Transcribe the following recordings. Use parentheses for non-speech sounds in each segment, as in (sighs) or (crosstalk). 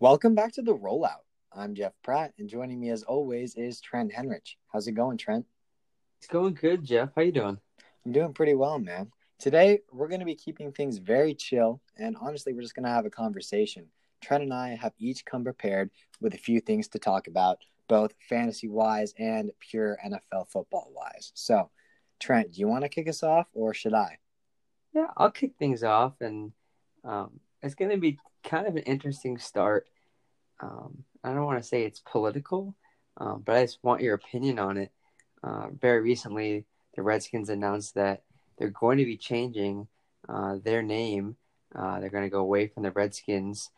Welcome back to the rollout. I'm Jeff Pratt, and joining me as always is Trent Henrich. How's it going, Trent? It's going good, Jeff. How you doing? I'm doing pretty well, man. Today we're going to be keeping things very chill, and honestly, we're just going to have a conversation. Trent and I have each come prepared with a few things to talk about, both fantasy wise and pure NFL football wise. So, Trent, do you want to kick us off, or should I? Yeah, I'll kick things off, and um, it's going to be kind of an interesting start. Um, I don't want to say it's political, um, but I just want your opinion on it. Uh, very recently, the Redskins announced that they're going to be changing uh, their name. Uh, they're going to go away from the Redskins,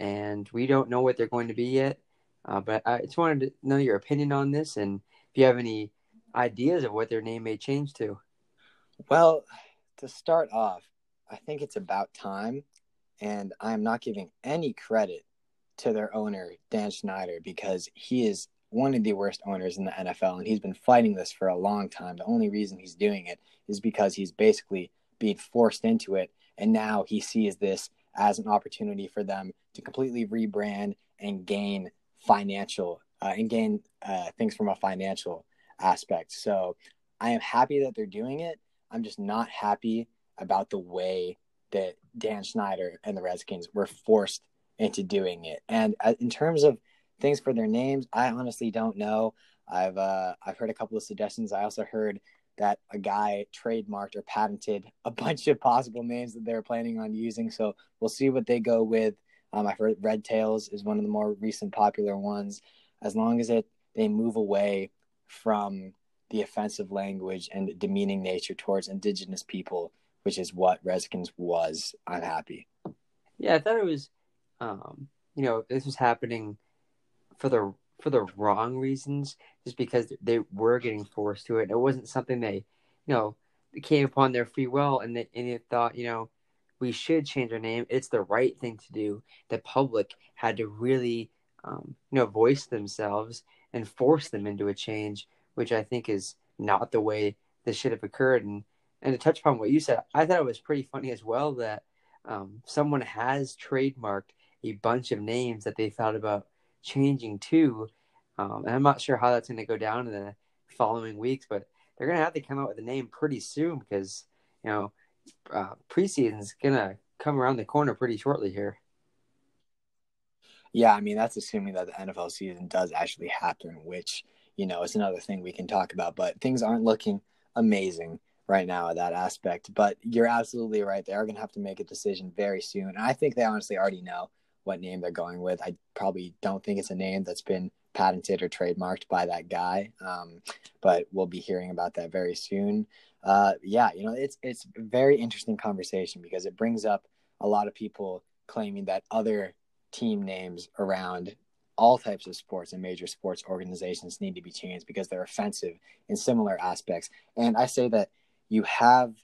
and we don't know what they're going to be yet. Uh, but I just wanted to know your opinion on this, and if you have any ideas of what their name may change to. Well, to start off, I think it's about time and I'm not giving any credit to their owner, Dan Snyder, because he is one of the worst owners in the NFL, and he's been fighting this for a long time. The only reason he's doing it is because he's basically being forced into it, and now he sees this as an opportunity for them to completely rebrand and gain financial uh, and gain uh, things from a financial aspect. So I am happy that they're doing it. I'm just not happy about the way that Dan Snyder and the Redskins were forced into doing it. And uh, in terms of things for their names, I honestly don't know. I've uh, I've heard a couple of suggestions. I also heard that a guy trademarked or patented a bunch of possible names that they're planning on using. So we'll see what they go with. Um, I've heard Red Tails is one of the more recent popular ones. As long as it they move away from the offensive language and demeaning nature towards indigenous people, which is what Redskins was. I'm happy. Yeah, I thought it was, um, you know, this was happening for the for the wrong reasons, just because they were getting forced to it. It wasn't something they, you know, came upon their free will and they and they thought, you know, we should change our name. It's the right thing to do. The public had to really, um, you know, voice themselves and force them into a change, which I think is not the way this should have occurred. And and to touch upon what you said, I thought it was pretty funny as well that um, someone has trademarked a bunch of names that they thought about changing to. Um, and I'm not sure how that's going to go down in the following weeks, but they're going to have to come out with a name pretty soon because, you know, uh, preseason is going to come around the corner pretty shortly here. Yeah, I mean, that's assuming that the NFL season does actually happen, which, you know, is another thing we can talk about. But things aren't looking amazing right now at that aspect. But you're absolutely right. They are going to have to make a decision very soon. And I think they honestly already know what name they're going with. I probably don't think it's a name that's been patented or trademarked by that guy. Um, but we'll be hearing about that very soon. Uh, yeah, you know, it's it's a very interesting conversation because it brings up a lot of people claiming that other team names around all types of sports and major sports organizations need to be changed because they're offensive in similar aspects. And I say that you have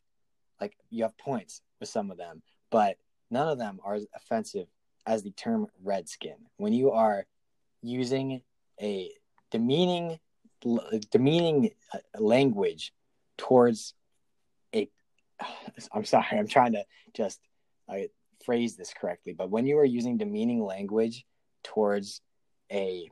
like you have points with some of them, but none of them are offensive as the term redskin. When you are using a demeaning demeaning uh, language towards a (sighs) I'm sorry, I'm trying to just I phrase this correctly, but when you are using demeaning language towards a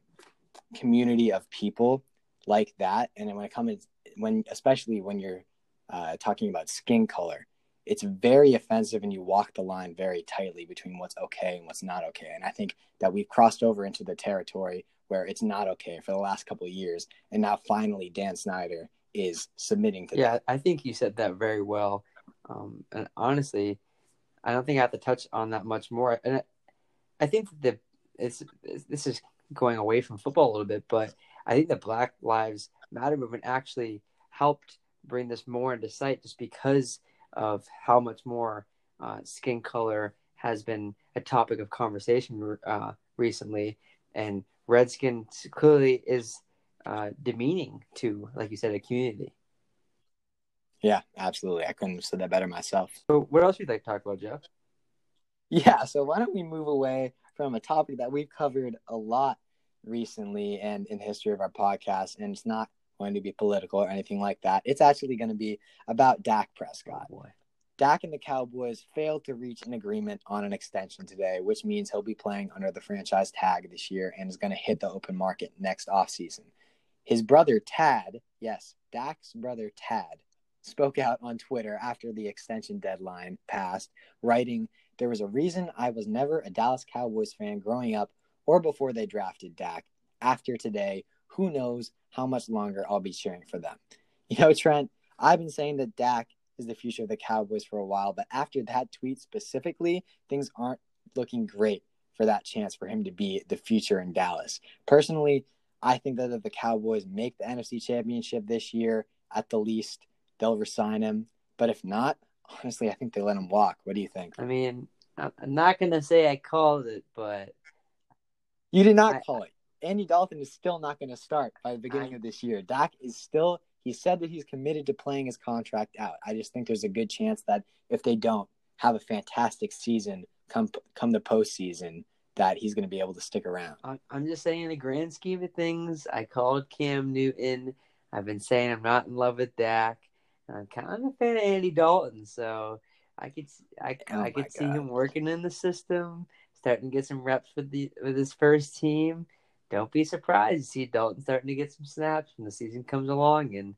community of people like that, and when it comes when especially when you're uh, talking about skin color. It's very offensive, and you walk the line very tightly between what's okay and what's not okay. And I think that we've crossed over into the territory where it's not okay for the last couple of years, and now finally Dan Snyder is submitting to yeah, that. I think you said that very well. Um, and honestly, I don't think I have to touch on that much more. And I think that it's, it's this is going away from football a little bit, but I think the Black Lives Matter movement actually helped bring this more into sight just because of how much more uh, skin color has been a topic of conversation uh, recently. And Redskin clearly is uh, demeaning to, like you said, a community. Yeah, absolutely. I couldn't have said that better myself. So, what else would you like to talk about, Jeff? Yeah, so why don't we move away from a topic that we've covered a lot recently and in the history of our podcast, and it's not going to be political or anything like that. It's actually going to be about Dak Prescott. Oh Dak and the Cowboys failed to reach an agreement on an extension today, which means he'll be playing under the franchise tag this year and is going to hit the open market next offseason. His brother, Tad, yes, Dak's brother, Tad, spoke out on Twitter after the extension deadline passed, writing, There was a reason I was never a Dallas Cowboys fan growing up or before they drafted Dak. After today, who knows how much longer I'll be cheering for them. You know, Trent, I've been saying that Dak is the future of the Cowboys for a while, but after that tweet specifically, things aren't looking great for that chance for him to be the future in Dallas. Personally, I think that if the Cowboys make the NFC Championship this year, at the least, they'll resign him. But if not, honestly, I think they let him walk. What do you think? I mean, I'm not going to say I called it, but. You did not I, call it. Andy Dalton is still not going to start by the beginning I, of this year. Dak is still, he said that he's committed to playing his contract out. I just think there's a good chance that if they don't have a fantastic season come come the postseason, that he's going to be able to stick around. I'm just saying, in the grand scheme of things, I called Cam Newton. I've been saying I'm not in love with Dak. I'm kind of a fan of Andy Dalton, so I could I, oh I could see him working in the system, starting to get some reps with the with his first team. Don't be surprised to see Dalton starting to get some snaps when the season comes along and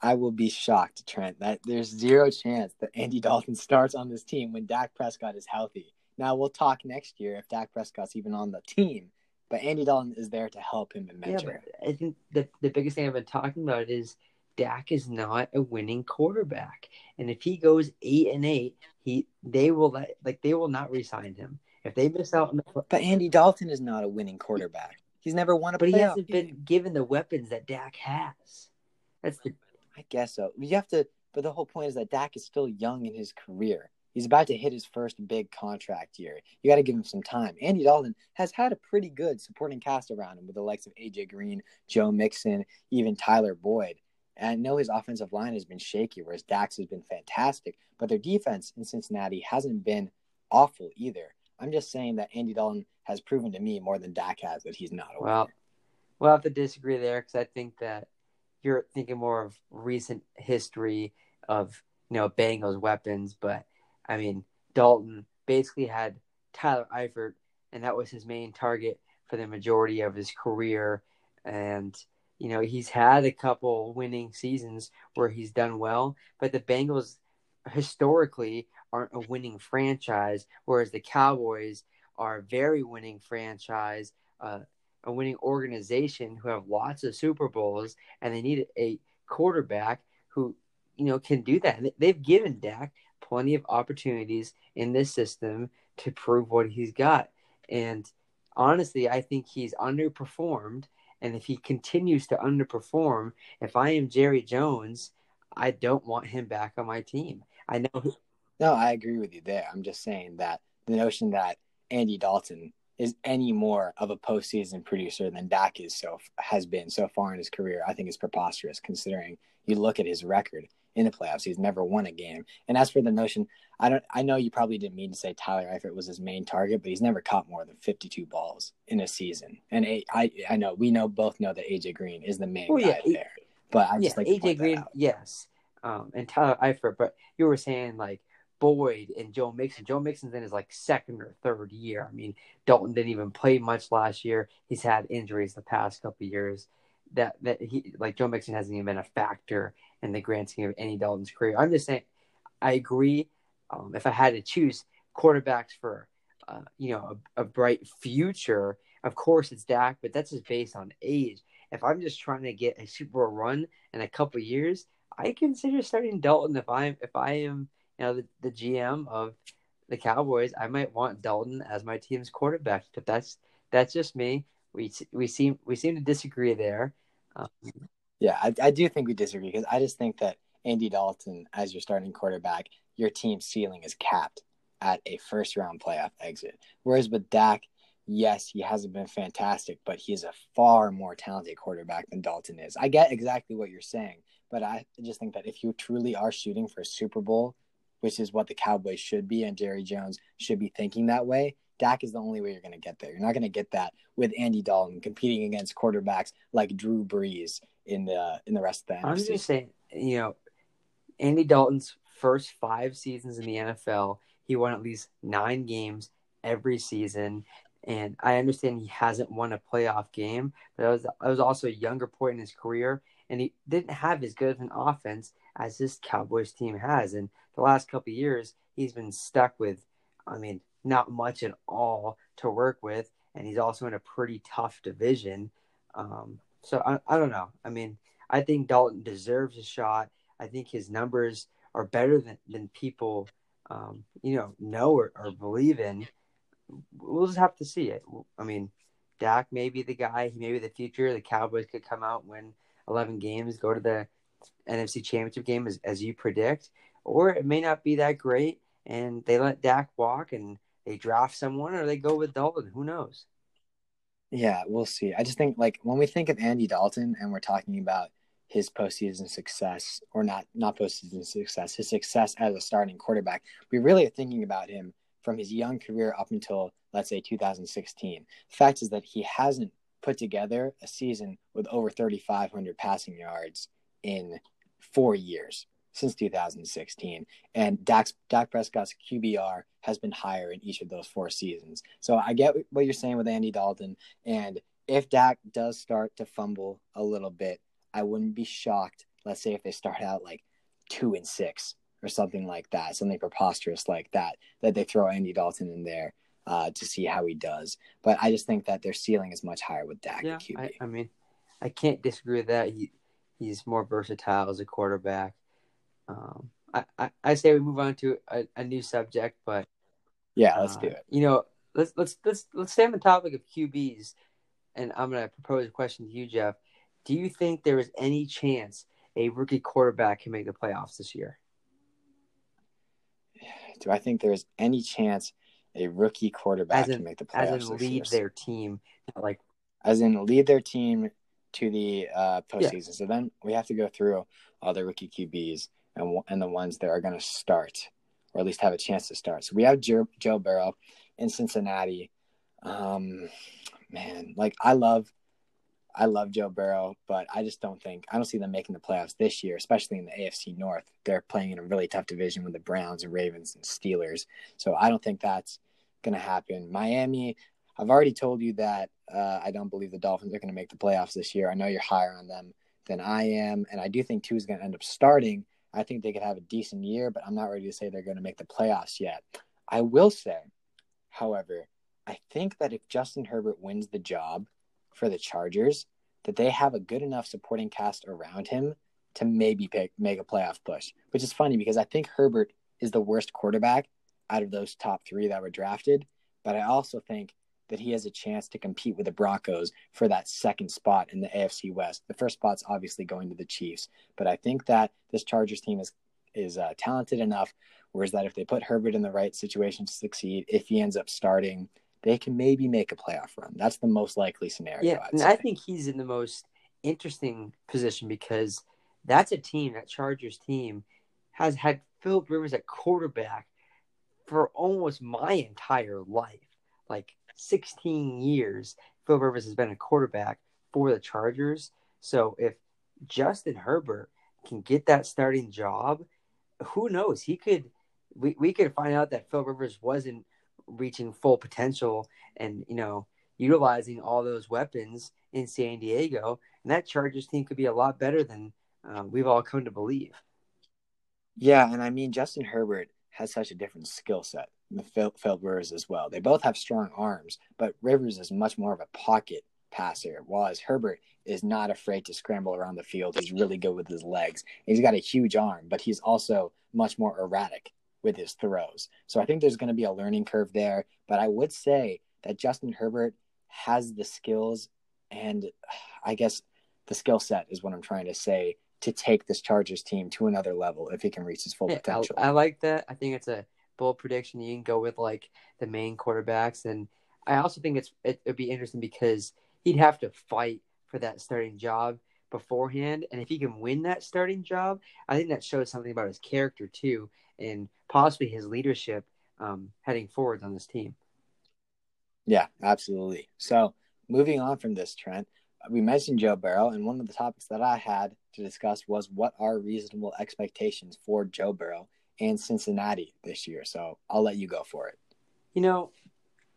I will be shocked, Trent, that there's zero chance that Andy Dalton starts on this team when Dak Prescott is healthy. Now we'll talk next year if Dak Prescott's even on the team, but Andy Dalton is there to help him and mentor. Yeah, I think the the biggest thing I've been talking about is Dak is not a winning quarterback, and if he goes eight and eight, he they will let like they will not resign him if they miss out. On the, but Andy Dalton is not a winning quarterback. He's never won a. But he hasn't game. been given the weapons that Dak has. That's the. I guess so. You have to, but the whole point is that Dak is still young in his career. He's about to hit his first big contract year. You got to give him some time. Andy Dalton has had a pretty good supporting cast around him with the likes of AJ Green, Joe Mixon, even Tyler Boyd. And I know his offensive line has been shaky, whereas Dak's has been fantastic, but their defense in Cincinnati hasn't been awful either. I'm just saying that Andy Dalton has proven to me more than Dak has that he's not a well. Winner. We'll have to disagree there because I think that you're thinking more of recent history of you know Bengals weapons, but I mean, Dalton basically had Tyler Eifert, and that was his main target for the majority of his career. And, you know, he's had a couple winning seasons where he's done well, but the Bengals historically aren't a winning franchise, whereas the Cowboys are a very winning franchise, uh, a winning organization who have lots of Super Bowls, and they need a quarterback who, you know, can do that. They've given Dak plenty of opportunities in this system to prove what he's got. And honestly, I think he's underperformed. And if he continues to underperform, if I am Jerry Jones, I don't want him back on my team. I know. No, I agree with you there. I'm just saying that the notion that Andy Dalton is any more of a postseason producer than Dak is so has been so far in his career, I think is preposterous. Considering you look at his record, in the playoffs. He's never won a game. And as for the notion, I don't I know you probably didn't mean to say Tyler Eifert was his main target, but he's never caught more than 52 balls in a season. And I I know we know both know that AJ Green is the main oh, guy yeah. there. But I just yeah, like AJ Green, yes. Um, and Tyler Eifert, but you were saying like Boyd and Joe Mixon. Joe Mixon's in his like second or third year. I mean, Dalton didn't even play much last year. He's had injuries the past couple years. That that he like Joe Mixon hasn't even been a factor in the grand scheme of Andy Dalton's career. I'm just saying, I agree. Um, if I had to choose quarterbacks for, uh, you know, a, a, bright future, of course it's Dak, but that's just based on age. If I'm just trying to get a Super Bowl run in a couple years, I consider starting Dalton. If I'm if I am you know the, the GM of the Cowboys, I might want Dalton as my team's quarterback. But that's that's just me. We we seem we seem to disagree there. Um, yeah, I, I do think we disagree because I just think that Andy Dalton, as your starting quarterback, your team's ceiling is capped at a first round playoff exit. Whereas with Dak, yes, he hasn't been fantastic, but he is a far more talented quarterback than Dalton is. I get exactly what you're saying, but I just think that if you truly are shooting for a Super Bowl, which is what the Cowboys should be, and Jerry Jones should be thinking that way, Dak is the only way you're going to get there. You're not going to get that with Andy Dalton competing against quarterbacks like Drew Brees in the in the rest of the NFL. I'm NFC. just saying, you know, Andy Dalton's first five seasons in the NFL, he won at least nine games every season. And I understand he hasn't won a playoff game, but that was that was also a younger point in his career, and he didn't have as good of an offense as this Cowboys team has. And the last couple years, he's been stuck with, I mean, not much at all to work with, and he's also in a pretty tough division. Um, so I, I don't know. I mean, I think Dalton deserves a shot. I think his numbers are better than, than people, um, you know, know or, or believe in. We'll just have to see it. I mean, Dak may be the guy. He may be the future. The Cowboys could come out, win 11 games, go to the NFC Championship game as, as you predict, or it may not be that great, and they let Dak walk and they draft someone, or they go with Dalton. Who knows? Yeah, we'll see. I just think like when we think of Andy Dalton and we're talking about his postseason success, or not not postseason success, his success as a starting quarterback, we really are thinking about him from his young career up until let's say 2016. The fact is that he hasn't put together a season with over 3,500 passing yards in four years since 2016. And Dak, Dak Prescott's QBR has been higher in each of those four seasons. So I get what you're saying with Andy Dalton. And if Dak does start to fumble a little bit, I wouldn't be shocked. Let's say if they start out like two and six or something like that, something preposterous like that, that they throw Andy Dalton in there uh, to see how he does. But I just think that their ceiling is much higher with Dak yeah, I, I, mean, I can't disagree with that. He he's more versatile as a quarterback. Um, I, I, I say we move on to a, a new subject, but yeah, let's uh, do it. You know, let's let's let's let's stay on the topic of QBs, and I'm going to propose a question to you, Jeff. Do you think there is any chance a rookie quarterback can make the playoffs this year? Do I think there's any chance a rookie quarterback in, can make the playoffs? As in lead year? their team, like as in lead their team to the uh, postseason. Yeah. So then we have to go through all the rookie QBs and and the ones that are going to start, or at least have a chance to start. So we have Joe, Joe Burrow in Cincinnati. Um, man, like I love, I love Joe Burrow, but I just don't think I don't see them making the playoffs this year, especially in the AFC North. They're playing in a really tough division with the Browns and Ravens and Steelers. So I don't think that's going to happen. Miami, I've already told you that uh, I don't believe the Dolphins are going to make the playoffs this year. I know you're higher on them than I am, and I do think Tua is going to end up starting. I think they could have a decent year, but I'm not ready to say they're going to make the playoffs yet. I will say, however, I think that if Justin Herbert wins the job for the Chargers, that they have a good enough supporting cast around him to maybe pick, make a playoff push, which is funny because I think Herbert is the worst quarterback out of those top three that were drafted. But I also think that he has a chance to compete with the Broncos for that second spot in the AFC West. The first spot's obviously going to the Chiefs, but I think that this Chargers team is is uh, talented enough. Whereas that if they put Herbert in the right situation to succeed, if he ends up starting, they can maybe make a playoff run. That's the most likely scenario. Yeah, and. I think he's in the most interesting position because that's a team, that Chargers team, has had Philip Rivers at quarterback for almost my entire life. Like 16 years, Phil Rivers has been a quarterback for the Chargers. So if Justin Herbert can get that starting job, who knows? He could. We, we could find out that Phil Rivers wasn't reaching full potential and you know utilizing all those weapons in San Diego, and that Chargers team could be a lot better than uh, we've all come to believe. Yeah, and I mean Justin Herbert has such a different skill set Phil, Phil Rivers as well. They both have strong arms, but Rivers is much more of a pocket passer, while Herbert is not afraid to scramble around the field. He's really good with his legs. He's got a huge arm, but he's also much more erratic with his throws. So I think there's going to be a learning curve there. But I would say that Justin Herbert has the skills and I guess the skill set is what I'm trying to say to take this Chargers team to another level if he can reach his full potential. I, I like that. I think it's a bold prediction. You can go with like the main quarterbacks, and I also think it's it, would be interesting because he'd have to fight for that starting job beforehand, and if he can win that starting job, I think that shows something about his character too, and possibly his leadership um, heading forward on this team. Yeah, absolutely. So moving on from this, Trent, we mentioned Joe Burrow, and one of the topics that I had to discuss was what are reasonable expectations for Joe Burrow and Cincinnati this year. So I'll let you go for it. You know,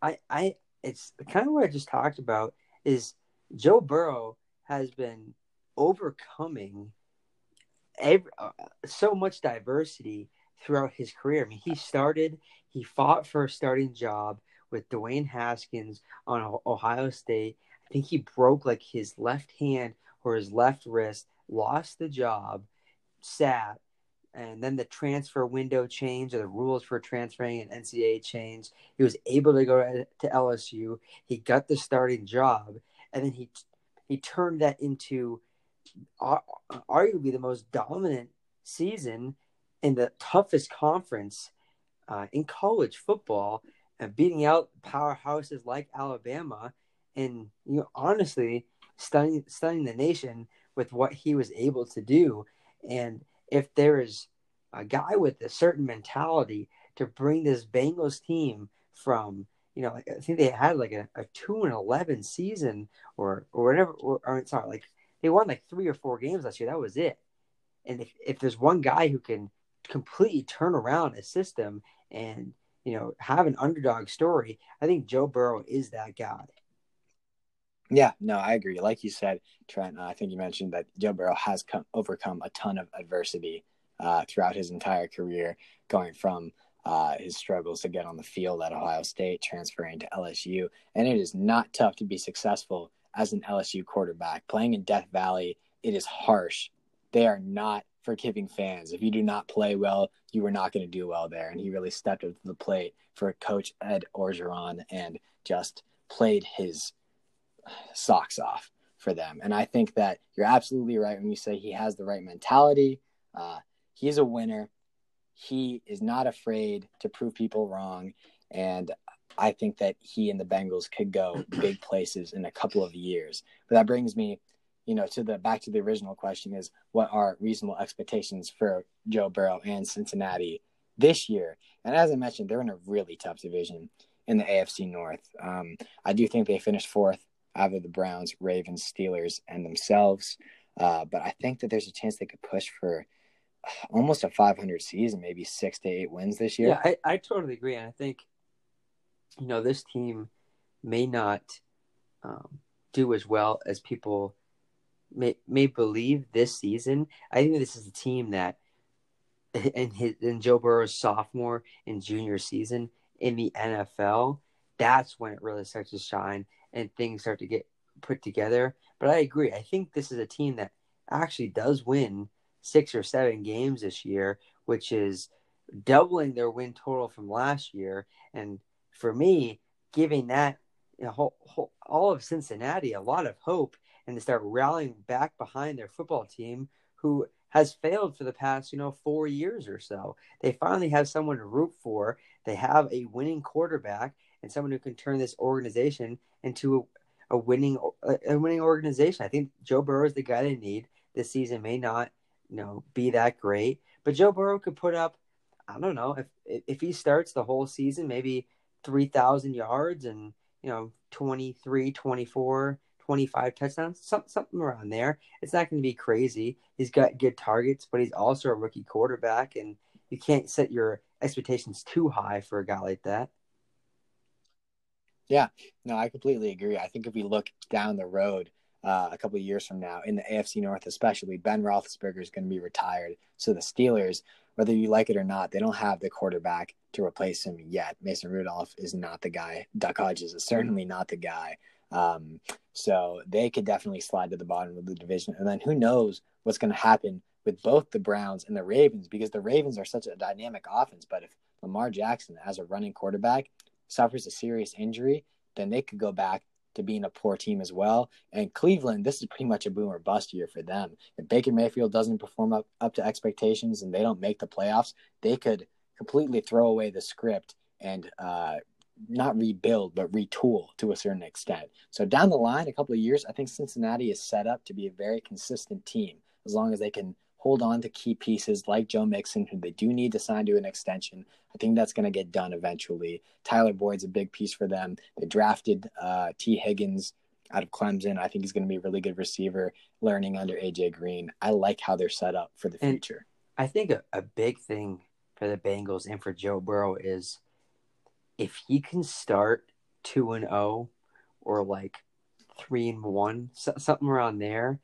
I I it's kind of what I just talked about is Joe Burrow has been overcoming every, uh, so much diversity throughout his career. I mean, he started, he fought for a starting job with Dwayne Haskins on Ohio State. I think he broke like his left hand or his left wrist, lost the job, sat, and then the transfer window changed or the rules for transferring an NCAA changed. He was able to go to LSU. He got the starting job, and then he he turned that into arguably the most dominant season in the toughest conference uh, in college football, and beating out powerhouses like Alabama, and you know honestly stunning stunning the nation with what he was able to do. And if there is a guy with a certain mentality to bring this Bengals team from, you know, I think they had like a, a two and eleven season or or whatever, or, or sorry, like they won like three or four games last year. That was it. And if if there's one guy who can completely turn around a system and you know have an underdog story, I think Joe Burrow is that guy. Yeah, no, I agree. Like you said, Trent, uh, I think you mentioned that Joe Burrow has come, overcome a ton of adversity uh, throughout his entire career, going from uh, his struggles to get on the field at Ohio State, transferring to LSU. And it is not tough to be successful as an LSU quarterback. Playing in Death Valley, it is harsh. They are not forgiving fans. If you do not play well, you are not going to do well there. And he really stepped up to the plate for Coach Ed Orgeron and just played his socks off for them. And I think that you're absolutely right when you say he has the right mentality. Uh, he's a winner. He is not afraid to prove people wrong. And I think that he and the Bengals could go (clears throat) big places in a couple of years. But that brings me, you know, to the back to the original question is what are reasonable expectations for Joe Burrow and Cincinnati this year? And as I mentioned, they're in a really tough division in the AFC North. Um, I do think they finished fourth of the Browns, Ravens, Steelers, and themselves. Uh, but I think that there's a chance they could push for almost a 500 season, maybe six to eight wins this year. Yeah, I, I totally agree. And I think, you know, this team may not um, do as well as people may, may believe this season. I think this is a team that, (laughs) in, his, in Joe Burrow's sophomore and junior season in the NFL, that's when it really starts to shine and things start to get put together. But I agree. I think this is a team that actually does win six or seven games this year, which is doubling their win total from last year. And for me, giving that you know, whole, whole, all of Cincinnati a lot of hope and to start rallying back behind their football team who has failed for the past, you know, four years or so. They finally have someone to root for. They have a winning quarterback and someone who can turn this organization into a, a winning a, a winning organization. I think Joe Burrow is the guy they need. This season may not you know, be that great. But Joe Burrow could put up, I don't know, if if he starts the whole season, maybe 3,000 yards and, you know, 23, 24, 25 touchdowns, something, something around there. It's not going to be crazy. He's got good targets, but he's also a rookie quarterback, and you can't set your expectations too high for a guy like that. Yeah, no, I completely agree. I think if we look down the road, uh, a couple of years from now in the AFC North, especially Ben Roethlisberger is going to be retired. So the Steelers, whether you like it or not, they don't have the quarterback to replace him yet. Mason Rudolph is not the guy. Duck Hodges is certainly not the guy. Um, so they could definitely slide to the bottom of the division. And then who knows what's going to happen with both the Browns and the Ravens because the Ravens are such a dynamic offense. But if Lamar Jackson, as a running quarterback, suffers a serious injury, then they could go back to being a poor team as well. And Cleveland, this is pretty much a boom or bust year for them. If Baker Mayfield doesn't perform up, up to expectations and they don't make the playoffs, they could completely throw away the script and uh, not rebuild, but retool to a certain extent. So down the line, a couple of years, I think Cincinnati is set up to be a very consistent team as long as they can hold on to key pieces like Joe Mixon, who they do need to sign to an extension. I think that's going to get done eventually. Tyler Boyd's a big piece for them. They drafted uh, Tee Higgins out of Clemson. I think he's going to be a really good receiver, learning under AJ Green. I like how they're set up for the and future. I think a, a big thing for the Bengals and for Joe Burrow is if he can start 2 and 0 or like 3 and 1, something around there,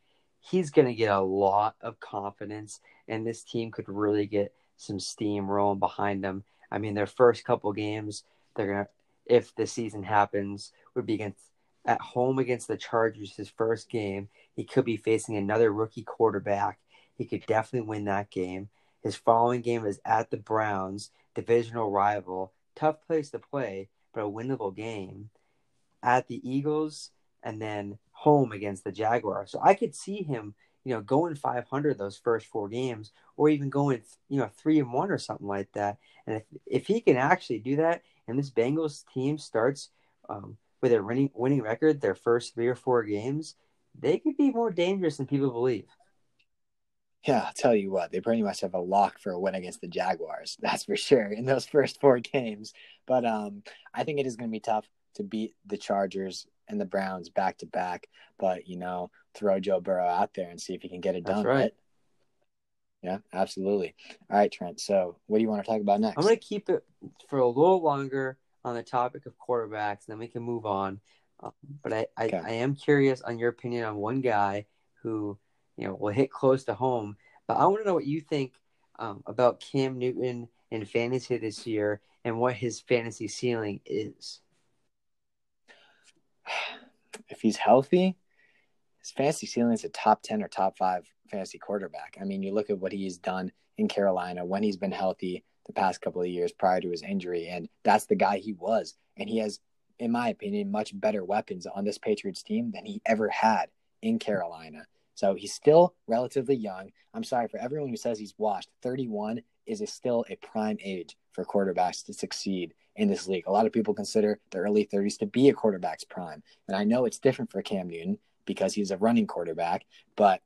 he's going to get a lot of confidence and this team could really get some steam rolling behind them. I mean, their first couple games, they're going to if the season happens would be against at home against the Chargers his first game. He could be facing another rookie quarterback. He could definitely win that game. His following game is at the Browns, divisional rival. Tough place to play, but a winnable game. At the Eagles, and then home against the Jaguars. So I could see him, you know, going 500 those first four games, or even going, you know, three and one or something like that. And if if he can actually do that, and this Bengals team starts um, with a winning winning record their first three or four games, they could be more dangerous than people believe. Yeah, I'll tell you what, they pretty much have a lock for a win against the Jaguars. (laughs) That's for sure in those first four games. But um, I think it is going to be tough to beat the Chargers and the Browns back to back. But you know, throw Joe Burrow out there and see if he can get it That's done. right. right? Yeah, absolutely. All right, Trent. So, what do you want to talk about next? I'm going to keep it for a little longer on the topic of quarterbacks, and then we can move on. Um, but I, I, Okay. I am curious on your opinion on one guy who, you know, will hit close to home. But I want to know what you think um, about Cam Newton in fantasy this year and what his fantasy ceiling is. (sighs) if he's healthy, his fantasy ceiling is a top 10 or top five fantasy quarterback. I mean, you look at what he's done in Carolina when he's been healthy the past couple of years prior to his injury, and that's the guy he was. And he has, in my opinion, much better weapons on this Patriots team than he ever had in Carolina. So he's still relatively young. I'm sorry for everyone who says he's washed. 31 is still a prime age for quarterbacks to succeed in this league. A lot of people consider the early 30s to be a quarterback's prime. And I know it's different for Cam Newton because he's a running quarterback, but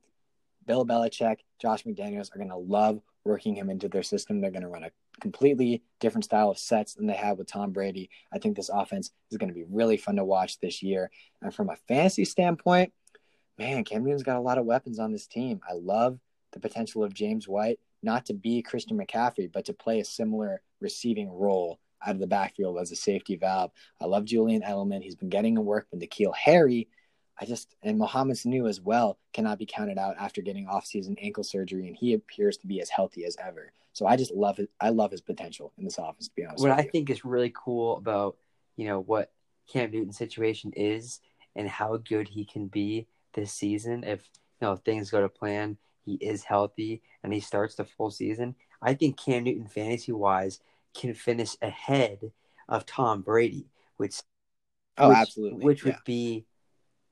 Bill Belichick, Josh McDaniels are going to love working him into their system. They're going to run a completely different style of sets than they have with Tom Brady. I think this offense is going to be really fun to watch this year. And from a fantasy standpoint, man, Cam Newton's got a lot of weapons on this team. I love the potential of James White not to be Christian McCaffrey, but to play a similar receiving role out of the backfield as a safety valve. I love Julian Edelman. He's been getting a work with N'Keal Harry. I just and Mohamed Sanu as well cannot be counted out after getting off-season ankle surgery, and he appears to be as healthy as ever. So I just love it. I love his potential in this offense. To be honest, What I you. think is really cool about, you know, what Cam Newton's situation is and how good he can be this season if, you know, things go to plan, he is healthy and he starts the full season. I think Cam Newton fantasy wise can finish ahead of Tom Brady, which oh, which, absolutely, which yeah. would be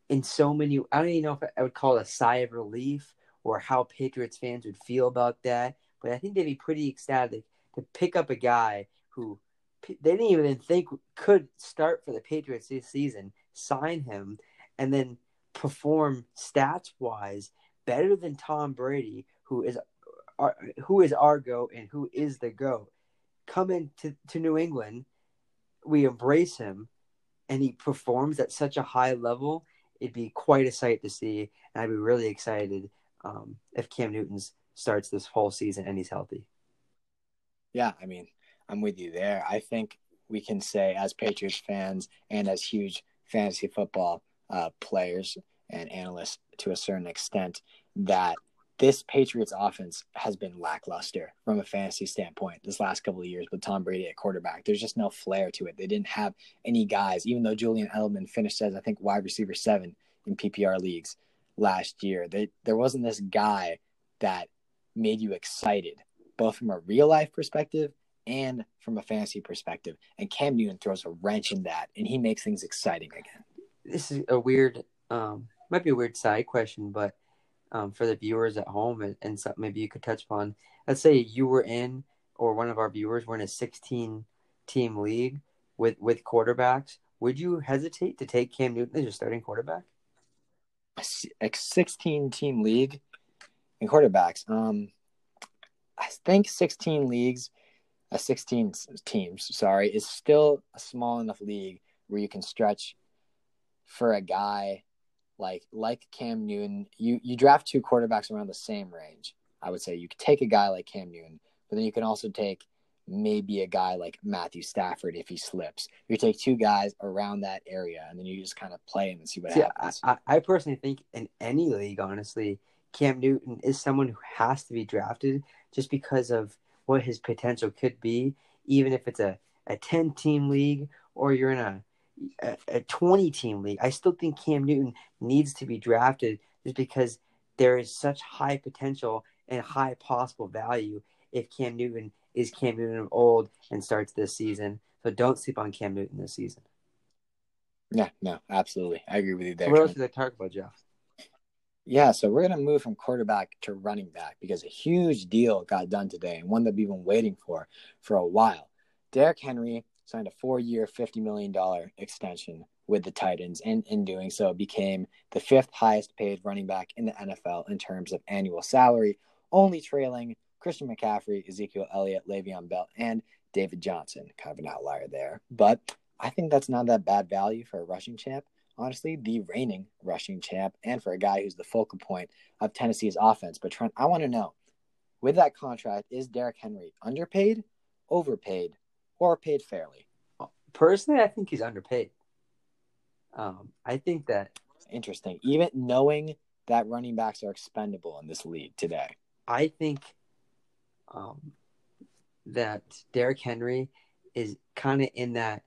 in so many. I don't even know if I would call it a sigh of relief or how Patriots fans would feel about that, but I think they'd be pretty ecstatic to pick up a guy who they didn't even think could start for the Patriots this season, sign him, and then perform stats wise better than Tom Brady, who is who is our goat and who is the goat. Come into to New England, we embrace him, and he performs at such a high level. It'd be quite a sight to see, and I'd be really excited um, if Cam Newton starts this whole season and he's healthy. Yeah, I mean, I'm with you there. I think we can say, as Patriots fans and as huge fantasy football uh, players and analysts to a certain extent, that this Patriots offense has been lackluster from a fantasy standpoint this last couple of years with Tom Brady at quarterback. There's just no flair to it. They didn't have any guys, even though Julian Edelman finished as, I think, wide receiver seven in PPR leagues last year. They, there wasn't this guy that made you excited, both from a real life perspective and from a fantasy perspective. And Cam Newton throws a wrench in that, and he makes things exciting again. This is a weird, um, might be a weird side question, but um, for the viewers at home and, and maybe you could touch upon. Let's say you were in, or one of our viewers were in a 16 team league with, with quarterbacks. Would you hesitate to take Cam Newton as your starting quarterback? A 16 team league and quarterbacks. Um, I think 16 leagues, uh, 16 teams, sorry, is still a small enough league where you can stretch for a guy like like Cam Newton. You you draft two quarterbacks around the same range. I would say you could take a guy like Cam Newton, but then you can also take maybe a guy like Matthew Stafford if he slips. You take two guys around that area and then you just kind of play him and see what See, happens. I, I personally think in any league, honestly, Cam Newton is someone who has to be drafted just because of what his potential could be, even if it's a, a 10 team league or you're in a, a, a 20 team league. I still think Cam Newton needs to be drafted just because there is such high potential and high possible value if Cam Newton is Cam Newton of old and starts this season. So don't sleep on Cam Newton this season. yeah, no, absolutely. I agree with you there. what else did I talk about, Jeff? Yeah, so we're going to move from quarterback to running back because a huge deal got done today and one that we've been waiting for for a while. Derrick Henry signed a four year, $50 million extension with the Titans, and in doing so, became the fifth highest paid running back in the NFL in terms of annual salary, only trailing Christian McCaffrey, Ezekiel Elliott, Le'Veon Bell, and David Johnson. Kind of an outlier there. But I think that's not that bad value for a rushing champ honestly the reigning rushing champ and for a guy who's the focal point of Tennessee's offense. But Trent, I want to know with that contract, is Derrick Henry underpaid, overpaid, or paid fairly? Personally, I think he's underpaid. Um, I think that Interesting. Even knowing that running backs are expendable in this league today. I think um, that Derrick Henry is kind of in that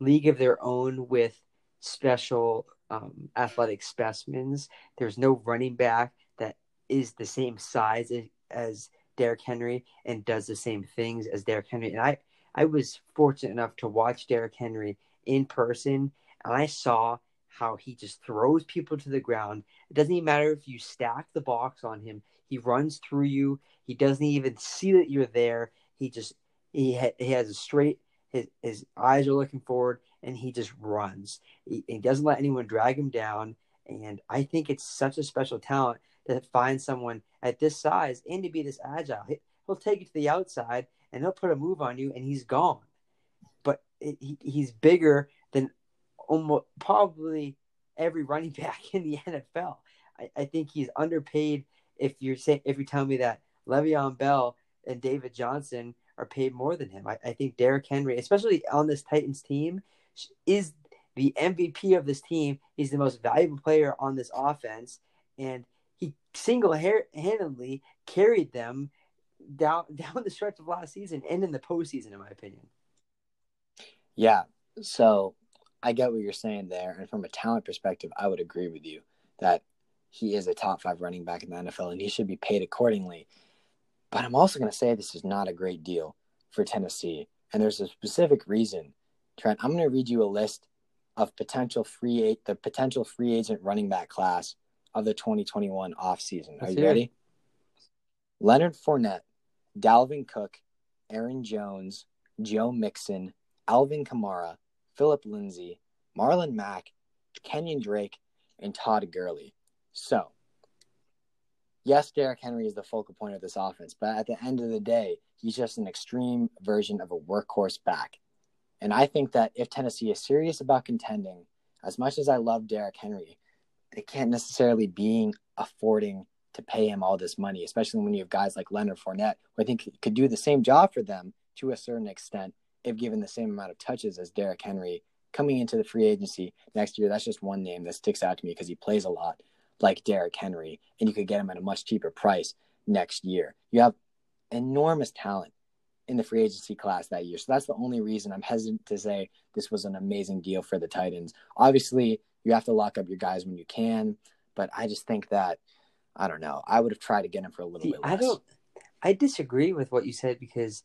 league of their own with special um, athletic specimens. There's no running back that is the same size as, as Derrick Henry and does the same things as Derrick Henry. And I, I was fortunate enough to watch Derrick Henry in person, and I saw how he just throws people to the ground. It doesn't even matter if you stack the box on him. He runs through you. He doesn't even see that you're there. He just he ha- he has a straight. His his eyes are looking forward, and he just runs. He, he doesn't let anyone drag him down. And I think it's such a special talent to find someone at this size and to be this agile. He, he'll take you to the outside and he'll put a move on you, and he's gone. But it, he, he's bigger than almost probably every running (laughs) back in the NFL. I, I think he's underpaid. If you're saying if you tell me that Le'Veon Bell and David Johnson are paid more than him, I, I think Derrick Henry, especially on this Titans team, is the MVP of this team. He's the most valuable player on this offense, and he single handedly carried them down (laughs) down the stretch of last season and in the postseason, in my opinion. Yeah. So I get what you're saying there. And from a talent perspective, I would agree with you that he is a top five running back in the NFL and he should be paid accordingly. But I'm also going to say this is not a great deal for Tennessee. And there's a specific reason. Trent, I'm going to read you a list of potential free the potential free agent running back class of the 2021 offseason. Are you it. ready? Leonard Fournette, Dalvin Cook, Aaron Jones, Joe Mixon, Alvin Kamara, Philip Lindsay, Marlon Mack, Kenyon Drake, and Todd Gurley. So, yes, Derrick Henry is the focal point of this offense, but at the end of the day, he's just an extreme version of a workhorse back. And I think that if Tennessee is serious about contending, as much as I love Derrick Henry, they can't necessarily be affording to pay him all this money, especially when you have guys like Leonard Fournette, who I think could do the same job for them to a certain extent if given the same amount of touches as Derrick Henry coming into the free agency next year. That's just one name that sticks out to me because he plays a lot like Derrick Henry, and you could get him at a much cheaper price next year. You have enormous talent in the free agency class that year. So that's the only reason I'm hesitant to say this was an amazing deal for the Titans. Obviously, you have to lock up your guys when you can, but I just think that I don't know. I would have tried to get him for a little See, bit less. I don't. I disagree with what you said because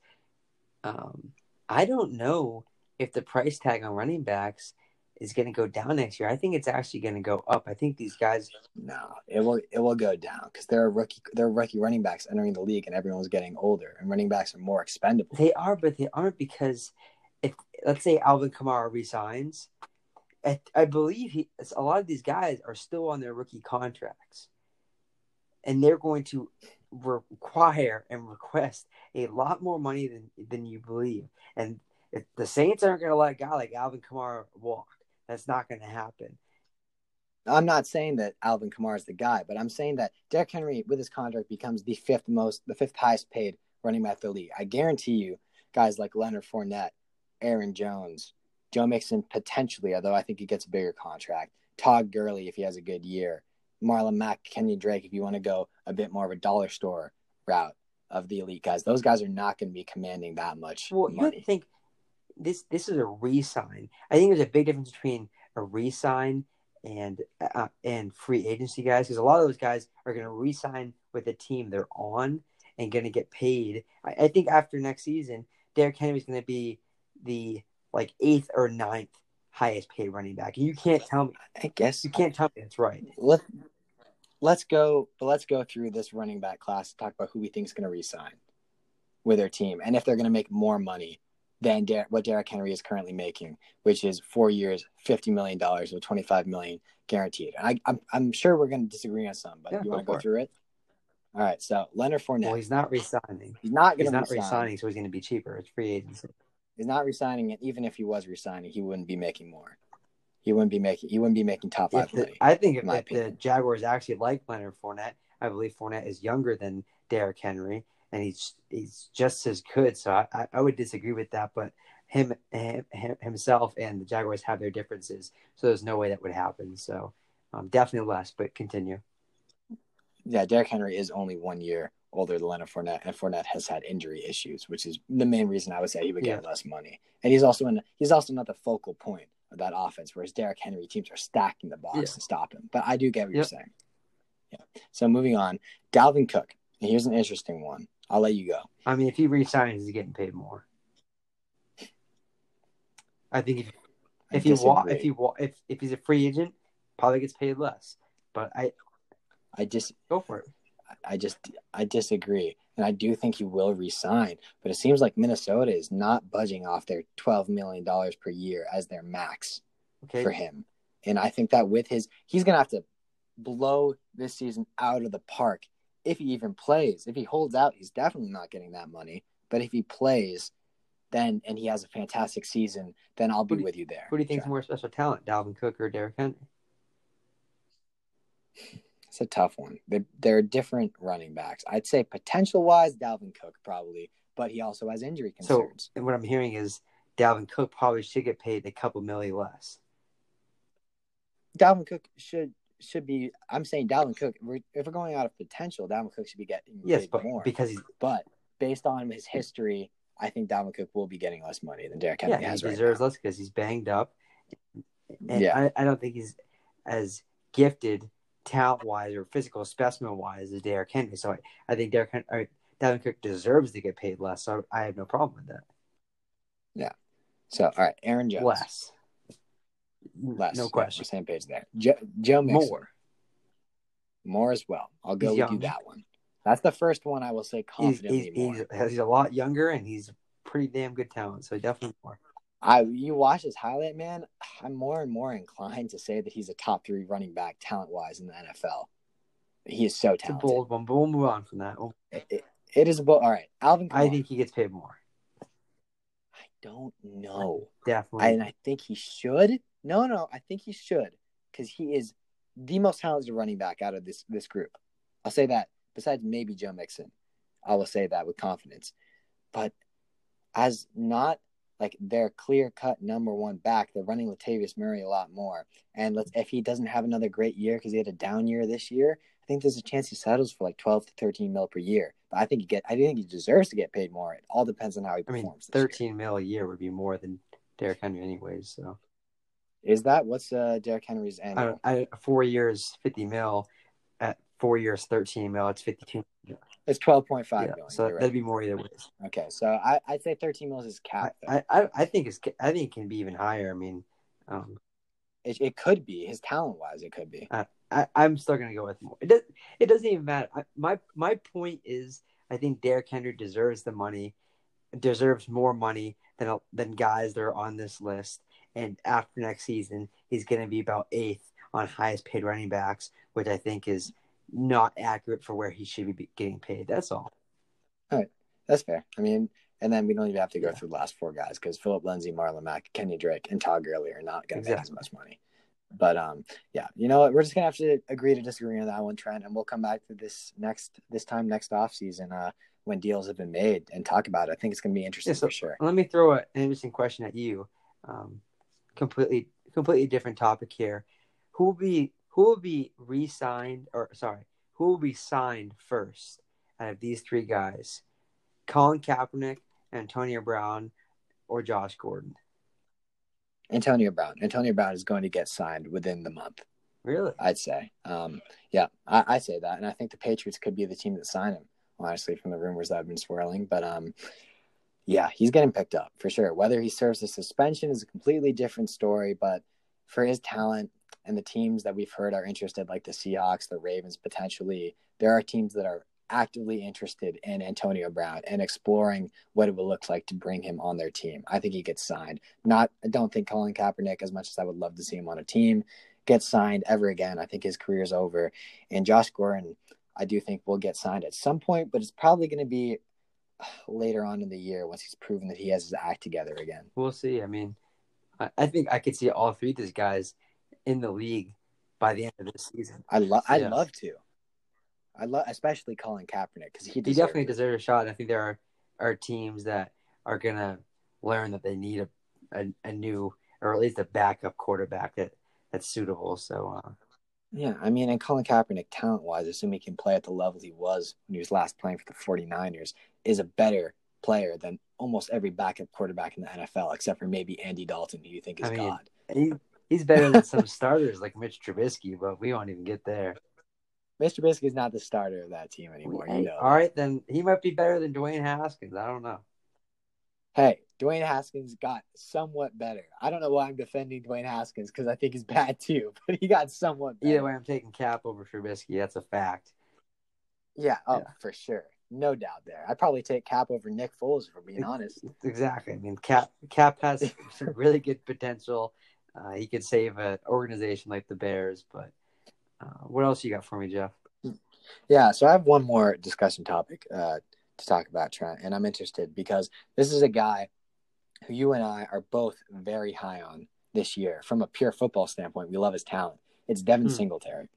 um, I don't know if the price tag on running backs is going to go down next year. I think it's actually going to go up. I think these guys. No, it will it will go down because there are rookie there are rookie running backs entering the league and everyone's getting older and running backs are more expendable. They are, but they aren't because if let's say Alvin Kamara resigns, I, believe he a lot of these guys are still on their rookie contracts, and they're going to require and request a lot more money than than you believe. And if the Saints aren't going to let a guy like Alvin Kamara walk, that's not going to happen. I'm not saying that Alvin Kamara is the guy, but I'm saying that Derrick Henry with his contract becomes the fifth most the fifth highest paid running back in the league. I guarantee you, guys like Leonard Fournette, Aaron Jones, Joe Mixon potentially, although I think he gets a bigger contract. Todd Gurley if he has a good year. Marlon Mack, Kenny Drake if you want to go a bit more of a dollar store route of the elite guys. Those guys are not going to be commanding that much Well, you money. to think this this is a re-sign. I think there's a big difference between a re-sign and uh, and free agency guys because a lot of those guys are going to re-sign with the team they're on and going to get paid. I, I think after next season, Derrick Henry is going to be the like eighth or ninth highest paid running back. And you can't tell me I guess you can't tell me that's right. let let's go but let's go through this running back class talk about who we think is going to resign with their team and if they're going to make more money than Der- what Derrick Henry is currently making, which is four years, fifty million dollars with twenty five million guaranteed. And I, I'm I'm sure we're going to disagree on some, but Yeah, you want to go go it. through it? All right. So Leonard Fournette, Well, he's not re-signing. he's not going He's to not resign. re-signing, so he's going to be cheaper. It's free agency. He's not resigning, and even if he was resigning, he wouldn't be making more. He wouldn't be making. He wouldn't be making top five the, money. I think if, if the. Jaguars actually like Leonard Fournette, I believe Fournette is younger than Derrick Henry, and he's he's just as good. So I, I, I would disagree with that. But him, him him- himself and the Jaguars have their differences, so there's no way that would happen. So um, definitely less. But continue. yeah, Derrick Henry is only one year older than Leonard Fournette, and Fournette has had injury issues, which is the main reason I would say he would get less money. And he's also in he's also not the focal point of that offense, whereas Derrick Henry teams are stacking the box Yeah. to stop him. But I do get what you're saying. Yeah. So moving on, Dalvin Cook. Here's an interesting one. I'll let you go. I mean, if he resigns, he's getting paid more. I think if I if he wa- if he wa- if if he's a free agent, probably gets paid less. But I I just go for it. I just I disagree, and I do think he will resign. But it seems like Minnesota is not budging off their twelve million dollars per year as their max. Okay. for him. And I think that with his, he's going to have to blow this season out of the park if he even plays. If he holds out, he's definitely not getting that money. But if he plays, then and he has a fantastic season, then I'll be do- with you there. Who do you think is more special talent, Dalvin Cook or Derrick Henry? It's a tough one. They're, they're different running backs. I'd say potential wise, Dalvin Cook probably, but he also has injury So concerns. and what I'm hearing is Dalvin Cook probably should get paid a couple million less. Dalvin Cook should should be. I'm saying Dalvin Cook. We're, if we're going out of potential, Dalvin Cook should be getting Yes, paid but more. because he's But based on his history, I think Dalvin Cook will be getting less money than Derrick Henry yeah, he has right deserves now. less because he's banged up, and Yeah. I, I don't think he's as gifted talent wise or physical specimen wise as Derrick Henry. So I, I think Derrick Henry, or Dalvin Cook deserves to get paid less. So I have no problem with that. Yeah. So, all right, Aaron Jones. Less, Less. no question. same page there. Joe, Joe Mixon. More. More as well. I'll go He's with you that one. That's the first one I will say He's, confidently he's, more. he's, he's a lot younger and he's pretty damn good talent. So definitely more. I you watch his highlight, man. I'm more and more inclined to say that he's a top three running back talent wise in the NFL. He is so It's a talented. bold one, but we'll move on from that. It, it- it is a bold. All right, Alvin. I think he gets paid more. I don't know. Definitely. I, and I think he should. No, no, I think he should because he is the most talented running back out of this this group. I'll say that. Besides maybe Joe Mixon, I will say that with confidence. But as not like their clear cut number one back, they're running Latavius Murray a lot more. And let's if he doesn't have another great year because he had a down year this year, I think there's a chance he settles for like twelve to thirteen mil per year. But I think he get I think he deserves to get paid more. It all depends on how he I mean, performs. year. 13 mil a year would be more than Derrick Henry, anyways. So Is that what's uh Derrick Henry's I annual? don't, I, four years, 50 mil. Four years, 13 mil. It's 52. It's twelve point five Yeah, going. so right. that'd be more either way. Okay, so I I'd say thirteen mils is cap. I, I I think it's I think it can be even higher. I mean, um, it, it could be his talent wise. It could be. I, I'm still gonna go with more. It does. It doesn't even matter. I, my my point is, I think Derrick Henry deserves the money, deserves more money than than guys that are on this list. And after next season, he's gonna be about eighth on highest paid running backs, which I think is not accurate for where he should be getting paid. That's all. All right, that's fair. I mean, and then we don't even have to go Yeah. through the last four guys because Philip Lindsay, Marlon Mack, Kenny Drake, and Todd Gurley are not going to make as much money. But um, yeah, you know what? We're just gonna have to agree to disagree on that one, Trent, and we'll come back to this next this time next off season. Uh, when deals have been made and talk about it. I think it's going to be interesting yeah, so for sure. Let me throw an interesting question at you. Um, completely, completely different topic here. Who will be who will be re-signed or sorry, who will be signed first out of these three guys? Colin Kaepernick, Antonio Brown, or Josh Gordon? Antonio Brown. Antonio Brown is going to get signed within the month. Really? I'd say. Um, yeah, I, I say that, and I think the Patriots could be the team that sign him. Honestly, from the rumors that have been swirling, but um, yeah, he's getting picked up for sure. Whether he serves a suspension is a completely different story, but for his talent and the teams that we've heard are interested, like the Seahawks, the Ravens, potentially, there are teams that are actively interested in Antonio Brown and exploring what it would look like to bring him on their team. I think he gets signed. Not, I don't think Colin Kaepernick, as much as I would love to see him on a team, gets signed ever again. I think his career is over. And Josh Gordon, I do think will get signed at some point, but it's probably going to be later on in the year once he's proven that he has his act together again. We'll see. I mean, I think I could see all three of these guys in the league by the end of this season. I love. I'd love to. I love, especially Colin Kaepernick because he, he definitely it. deserves a shot. I think there are are teams that are gonna learn that they need a, a, a new or at least a backup quarterback that that's suitable. So. Uh, yeah, I mean, and Colin Kaepernick, talent wise, assuming he can play at the level he was when he was last playing for the 49ers, is a better player than almost every backup quarterback in the NFL, except for maybe Andy Dalton, who you think is I mean, God. He, he's better than some starters like Mitch Trubisky, but we won't even get there. Mitch Trubisky is not the starter of that team anymore. Hey, you know. All right, then he might be better than Dwayne Haskins. I don't know. Hey, Dwayne Haskins got somewhat better. I don't know why I'm defending Dwayne Haskins because I think he's bad (laughs) too, but he got somewhat better. Either way, I'm taking Cap over Trubisky. That's a fact. Yeah, oh, yeah. for sure. No doubt there. I'd probably take Cap over Nick Foles, for being honest. Exactly. I mean, Cap Cap has (laughs) some really good potential. Uh, he could save an organization like the Bears, but uh, what else you got for me, Jeff? Yeah, so I have one more discussion topic uh, to talk about, Trent, and I'm interested because this is a guy who you and I are both very high on this year from a pure football standpoint. We love his talent. It's Devin hmm. Singletary.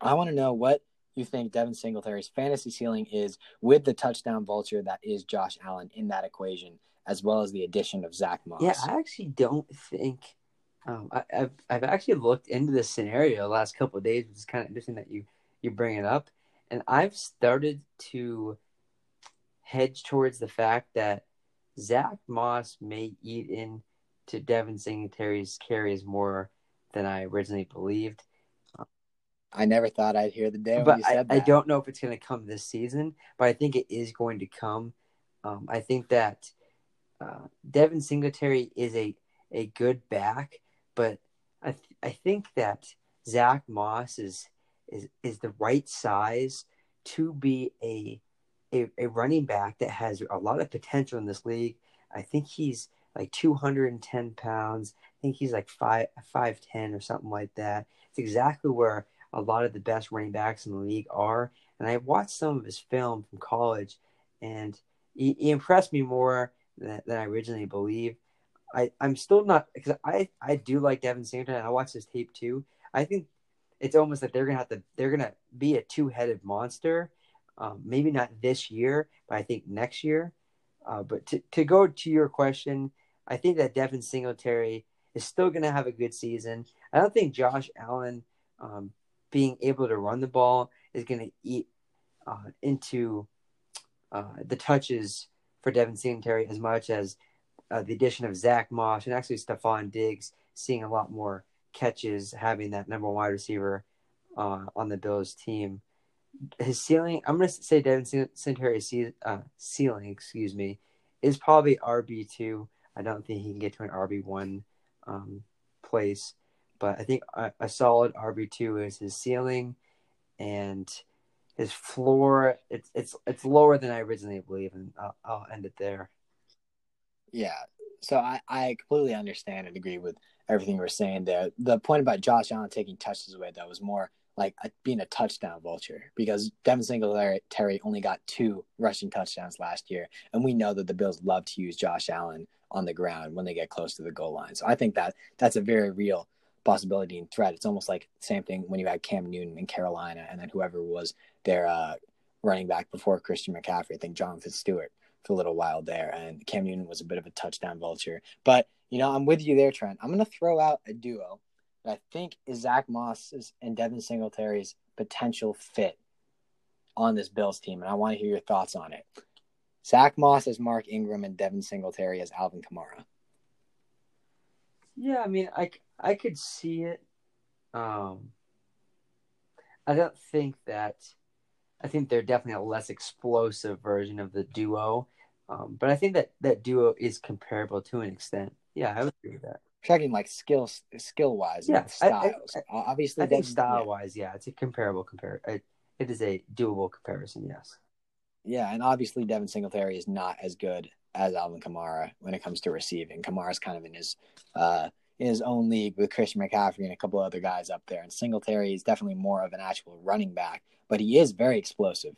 I want to know what you think Devin Singletary's fantasy ceiling is with the touchdown vulture that is Josh Allen in that equation, as well as the addition of Zach Moss. Yeah, I actually don't think um, I, have I've actually looked into this scenario the last couple of days, which is kind of interesting that you you bring it up, and I've started to hedge towards the fact that Zach Moss may eat into Devin Singletary's carries more than I originally believed. I never thought I'd hear the day but I, I, don't know if it's going to come this season, but I think it is going to come. Um, I think that uh, Devin Singletary is a, a good back, but I th- I think that Zach Moss is is is the right size to be a, a a running back that has a lot of potential in this league. I think he's like 210 pounds. I think he's like five five ten or something like that. It's exactly where a lot of the best running backs in the league are. And I watched some of his film from college, and he, he impressed me more than, than I originally believed. I, I'm still not because I, I do like Devin Singletary. I watched his tape too. I think it's almost like they're gonna have to they're gonna be a two headed monster. Um, maybe not this year, but I think next year. Uh, but to, to go to your question, I think that Devin Singletary is still to have a good season. I don't think Josh Allen um, being able to run the ball is to eat uh, into uh, the touches for Devin Singletary as much as uh, the addition of Zach Moss and actually Stefon Diggs seeing a lot more catches, having that number one wide receiver uh, on the Bills team. His ceiling, I'm going to say Devin Singletary's uh, ceiling, excuse me, is probably RB two. I don't think he can get to an RB one um, place, but I think a, a solid RB two is his ceiling, and his floor. It's it's it's lower than I originally believe, and I'll, I'll end it there. Yeah. So I, I completely understand and agree with everything you were saying there. The point about Josh Allen taking touches away, that was more like a, being a touchdown vulture because Devin Singletary only got two rushing touchdowns last year. And we know that the Bills love to use Josh Allen on the ground when they get close to the goal line. So I think that that's a very real possibility and threat. It's almost like the same thing when you had Cam Newton in Carolina and then whoever was their uh, running back before Christian McCaffrey. I think Jonathan Stewart for a little while there, and Cam Newton was a bit of a touchdown vulture. But you know, I'm with you there, Trent. I'm going to throw out a duo that I think is Zach Moss's and Devin Singletary's potential fit on this Bills team, and I want to hear your thoughts on it. Zach Moss as Mark Ingram and Devin Singletary as Alvin Kamara. Yeah, I mean, I, I could see it. Um, I don't think that. I think they're definitely a less explosive version of the duo, um, but I think that that duo is comparable to an extent. Yeah, I would agree with that. Checking like skills, skill wise, yeah, styles. I, I, Obviously, I think style wise, yeah. yeah, it's a comparable compare. It, it is a doable comparison. Yes. Yeah, and obviously Devin Singletary is not as good as Alvin Kamara when it comes to receiving. Kamara's kind of in his uh, in his own league with Christian McCaffrey and a couple other guys up there. And Singletary is definitely more of an actual running back, but he is very explosive,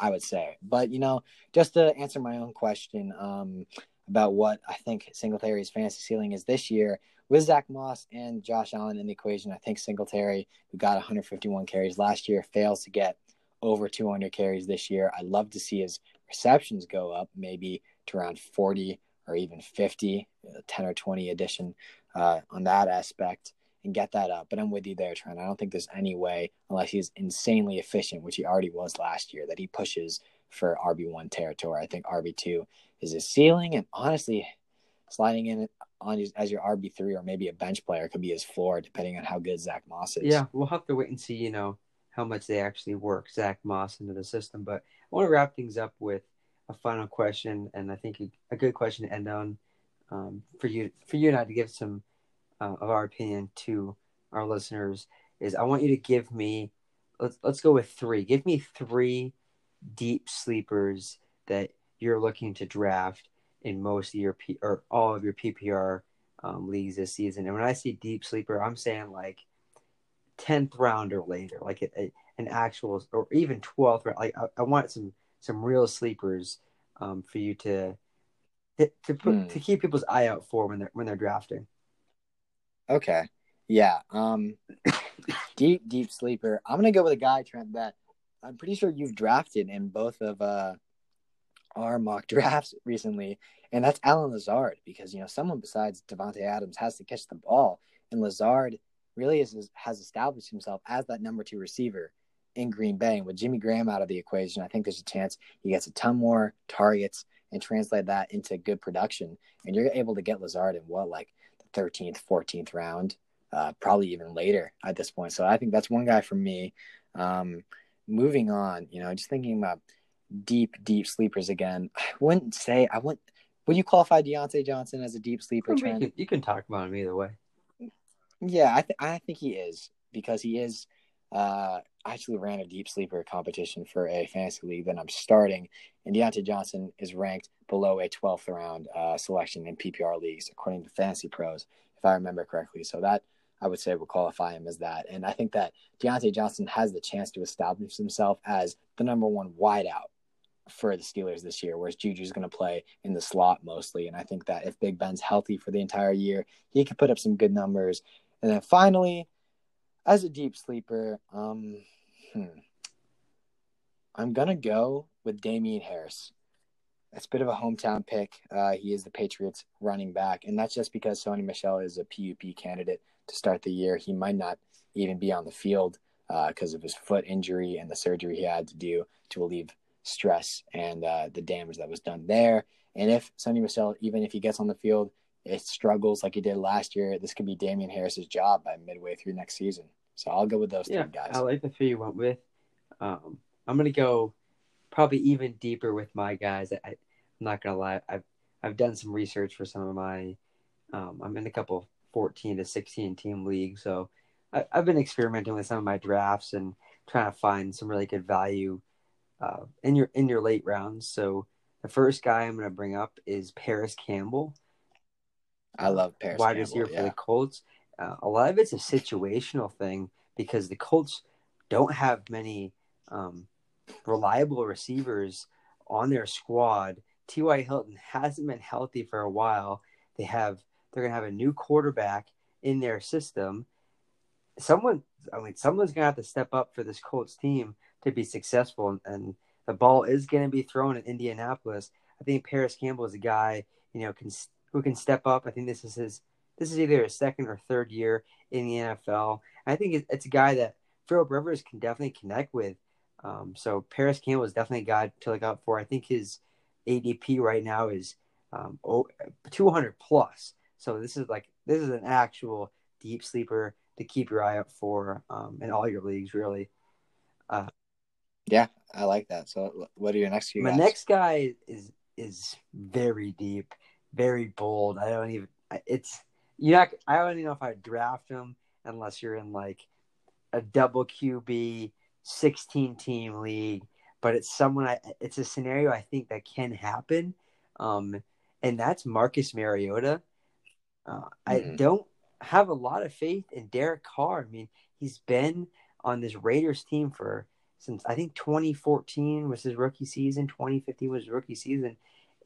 I would say. But you know, just to answer my own question um, about what I think Singletary's fantasy ceiling is this year, with Zach Moss and Josh Allen in the equation, I think Singletary, who got 151 carries last year, fails to get over 200 carries this year. I'd love to see his receptions go up, maybe to around 40 or even 50, 10 or 20 addition uh, on that aspect and get that up. But I'm with you there, Trent. I don't think there's any way, unless he's insanely efficient, which he already was last year, that he pushes for RB1 territory. I think RB2 is his ceiling. And honestly, sliding in on his, as your RB3 or maybe a bench player could be his floor, depending on how good Zach Moss is. Yeah, we'll have to wait and see, you know, how much they actually work Zach Moss into the system. But I want to wrap things up with a final question, and I think a good question to end on um, for you for you and I to give some uh, of our opinion to our listeners is I want you to give me let's let's go with three. Give me three deep sleepers that you're looking to draft in most of your P, or all of your PPR um, leagues this season. And when I see deep sleeper, I'm saying like tenth round or later, like a, a, an actual or even twelfth round. Like I, I, want some some real sleepers um, for you to to, to put hmm. to keep people's eye out for when they're when they're drafting. Okay. Yeah. Um (coughs) deep deep sleeper. I'm gonna go with a guy Trent that I'm pretty sure you've drafted in both of uh our mock (laughs) drafts recently, and that's Allen Lazard because you know someone besides Davante Adams has to catch the ball, and Lazard really is, has established himself as that number two receiver in Green Bay. And with Jimmy Graham out of the equation, I think there's a chance he gets a ton more targets and translate that into good production. And you're able to get Lazard in what, like 13th, 14th round, uh, probably even later at this point. So I think that's one guy for me. Um, moving on, you know, just thinking about deep, deep sleepers again. (sighs) I wouldn't say, I wouldn't, would you qualify Diontae Johnson as a deep sleeper? You can, you can talk about him either way. Yeah, I, th- I think he is because he is uh, I actually ran a deep sleeper competition for a fantasy league that I'm starting, and Diontae Johnson is ranked below a 12th round uh, selection in PPR leagues, according to Fantasy Pros, if I remember correctly. So that I would say would qualify him as that. And I think that Diontae Johnson has the chance to establish himself as the number one wideout for the Steelers this year, whereas Juju's going to play in the slot mostly. And I think that if Big Ben's healthy for the entire year, he could put up some good numbers. And then finally, as a deep sleeper, um, hmm, I'm gonna go with Damien Harris. That's a bit of a hometown pick. Uh, he is the Patriots running back, and that's just because Sony Michel is a PUP candidate to start the year. He might not even be on the field because uh, of his foot injury and the surgery he had to do to relieve stress and uh, the damage that was done there. And if Sony Michel, even if he gets on the field, it struggles like he did last year, this could be Damien Harris's job by midway through next season. So I'll go with those yeah, three guys. I like the three you went with. Um, I'm gonna go probably even deeper with my guys. I, am not gonna lie. I've I've done some research for some of my. Um, I'm in a couple 14 to 16 team leagues, so I, have been experimenting with some of my drafts and trying to find some really good value uh, in your in your late rounds. So the first guy I'm gonna bring up is Parris Campbell. I love Parris. Wide receiver yeah. for the Colts. Uh, a lot of it's a situational thing because the Colts don't have many um, reliable receivers on their squad. T.Y. Hilton hasn't been healthy for a while. They have they're gonna have a new quarterback in their system. Someone, I mean, someone's gonna have to step up for this Colts team to be successful. And the ball is going to be thrown in Indianapolis. I think Parris Campbell is a guy you know can who can step up. I think this is his this is either his second or third year in the NFL. I think it's a guy that Philip Rivers can definitely connect with. Um, so Parris Campbell is definitely a guy to look out for. I think his ADP right now is um, 200 plus. So this is like this is an actual deep sleeper to keep your eye out for um, in all your leagues, really. Uh, yeah, I like that. So, what are your next few? My guys? next guy is is very deep, very bold. I don't even. It's you know I don't even know if I draft him unless you're in like a double QB 16 team league. But it's someone I. It's a scenario I think that can happen, um, and that's Marcus Mariota. Uh, I mm-hmm. don't have a lot of faith in Derek Carr. I mean, he's been on this Raiders team for since I think 2014 was his rookie season, 2015 was his rookie season,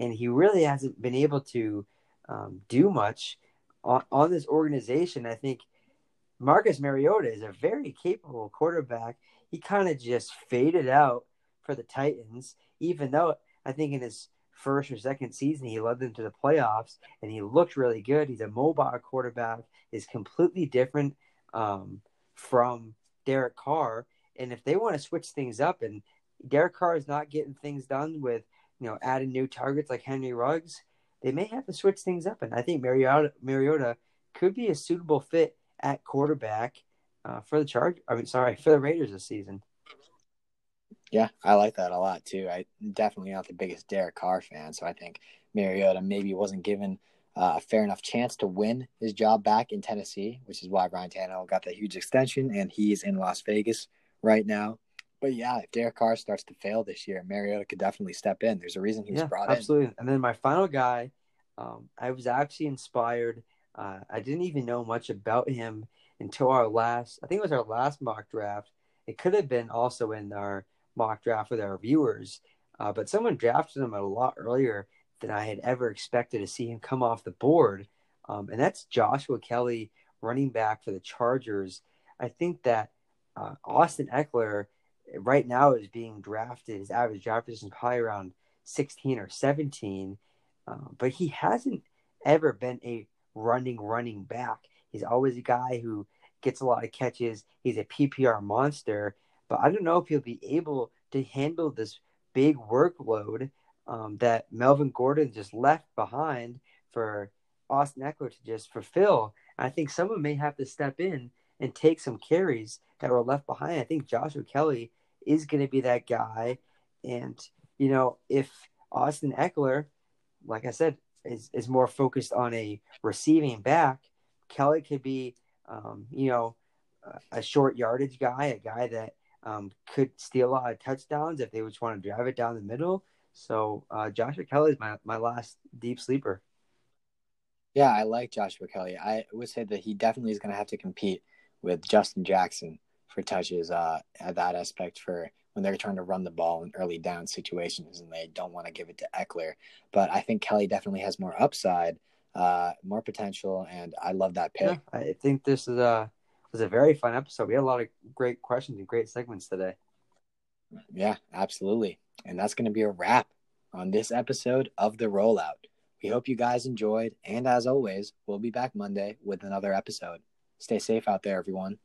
and he really hasn't been able to um, do much on, on this organization. I think Marcus Mariota is a very capable quarterback. He kind of just faded out for the Titans, even though I think in his first or second season he led them to the playoffs and he looked really good. He's a mobile quarterback, is completely different um, from Derek Carr. And if they want to switch things up and Derek Carr is not getting things done with, you know, adding new targets like Henry Ruggs, they may have to switch things up. And I think Mariota, Mariota could be a suitable fit at quarterback uh, for the charge. I mean, sorry, for the Raiders this season. Yeah, I like that a lot too. I definitely not the biggest Derek Carr fan, so I think Mariota maybe wasn't given uh, a fair enough chance to win his job back in Tennessee, which is why Ryan Tannehill got that huge extension, and he's in Las Vegas right now. But yeah, if Derek Carr starts to fail this year, Mariota could definitely step in. There's a reason he was yeah, brought absolutely. in. Absolutely. And then my final guy, um, I was actually inspired. Uh, I didn't even know much about him until our last, I think it was our last mock draft. It could have been also in our mock draft with our viewers, uh, but someone drafted him a lot earlier than I had ever expected to see him come off the board. Um, and that's Joshua Kelley, running back for the Chargers. I think that uh, Austin Ekeler right now is being drafted. His average draft position is probably around 16 or 17, uh, but he hasn't ever been a running running back. He's always a guy who gets a lot of catches. He's a PPR monster, but I don't know if he'll be able to handle this big workload um, that Melvin Gordon just left behind for Austin Ekeler to just fulfill. I think someone may have to step in and take some carries that were left behind. I think Joshua Kelley is going to be that guy. And, you know, if Austin Ekeler, like I said, is, is more focused on a receiving back, Kelley could be, um, you know, a short yardage guy, a guy that um, could steal a lot of touchdowns if they just want to drive it down the middle. So uh, Joshua Kelley is my, my last deep sleeper. Yeah, I like Joshua Kelley. I would say that he definitely is going to have to compete with Justin Jackson for touches uh, at that aspect for when they're trying to run the ball in early down situations and they don't want to give it to Ekeler. But I think Kelley definitely has more upside, uh, more potential, and I love that pick. Yeah, I think this is a was a very fun episode. We had a lot of great questions and great segments today. Yeah, absolutely. And that's going to be a wrap on this episode of The Rollout. We hope you guys enjoyed. And as always, we'll be back Monday with another episode. Stay safe out there, everyone.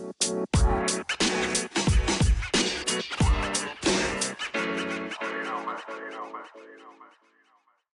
Thank you.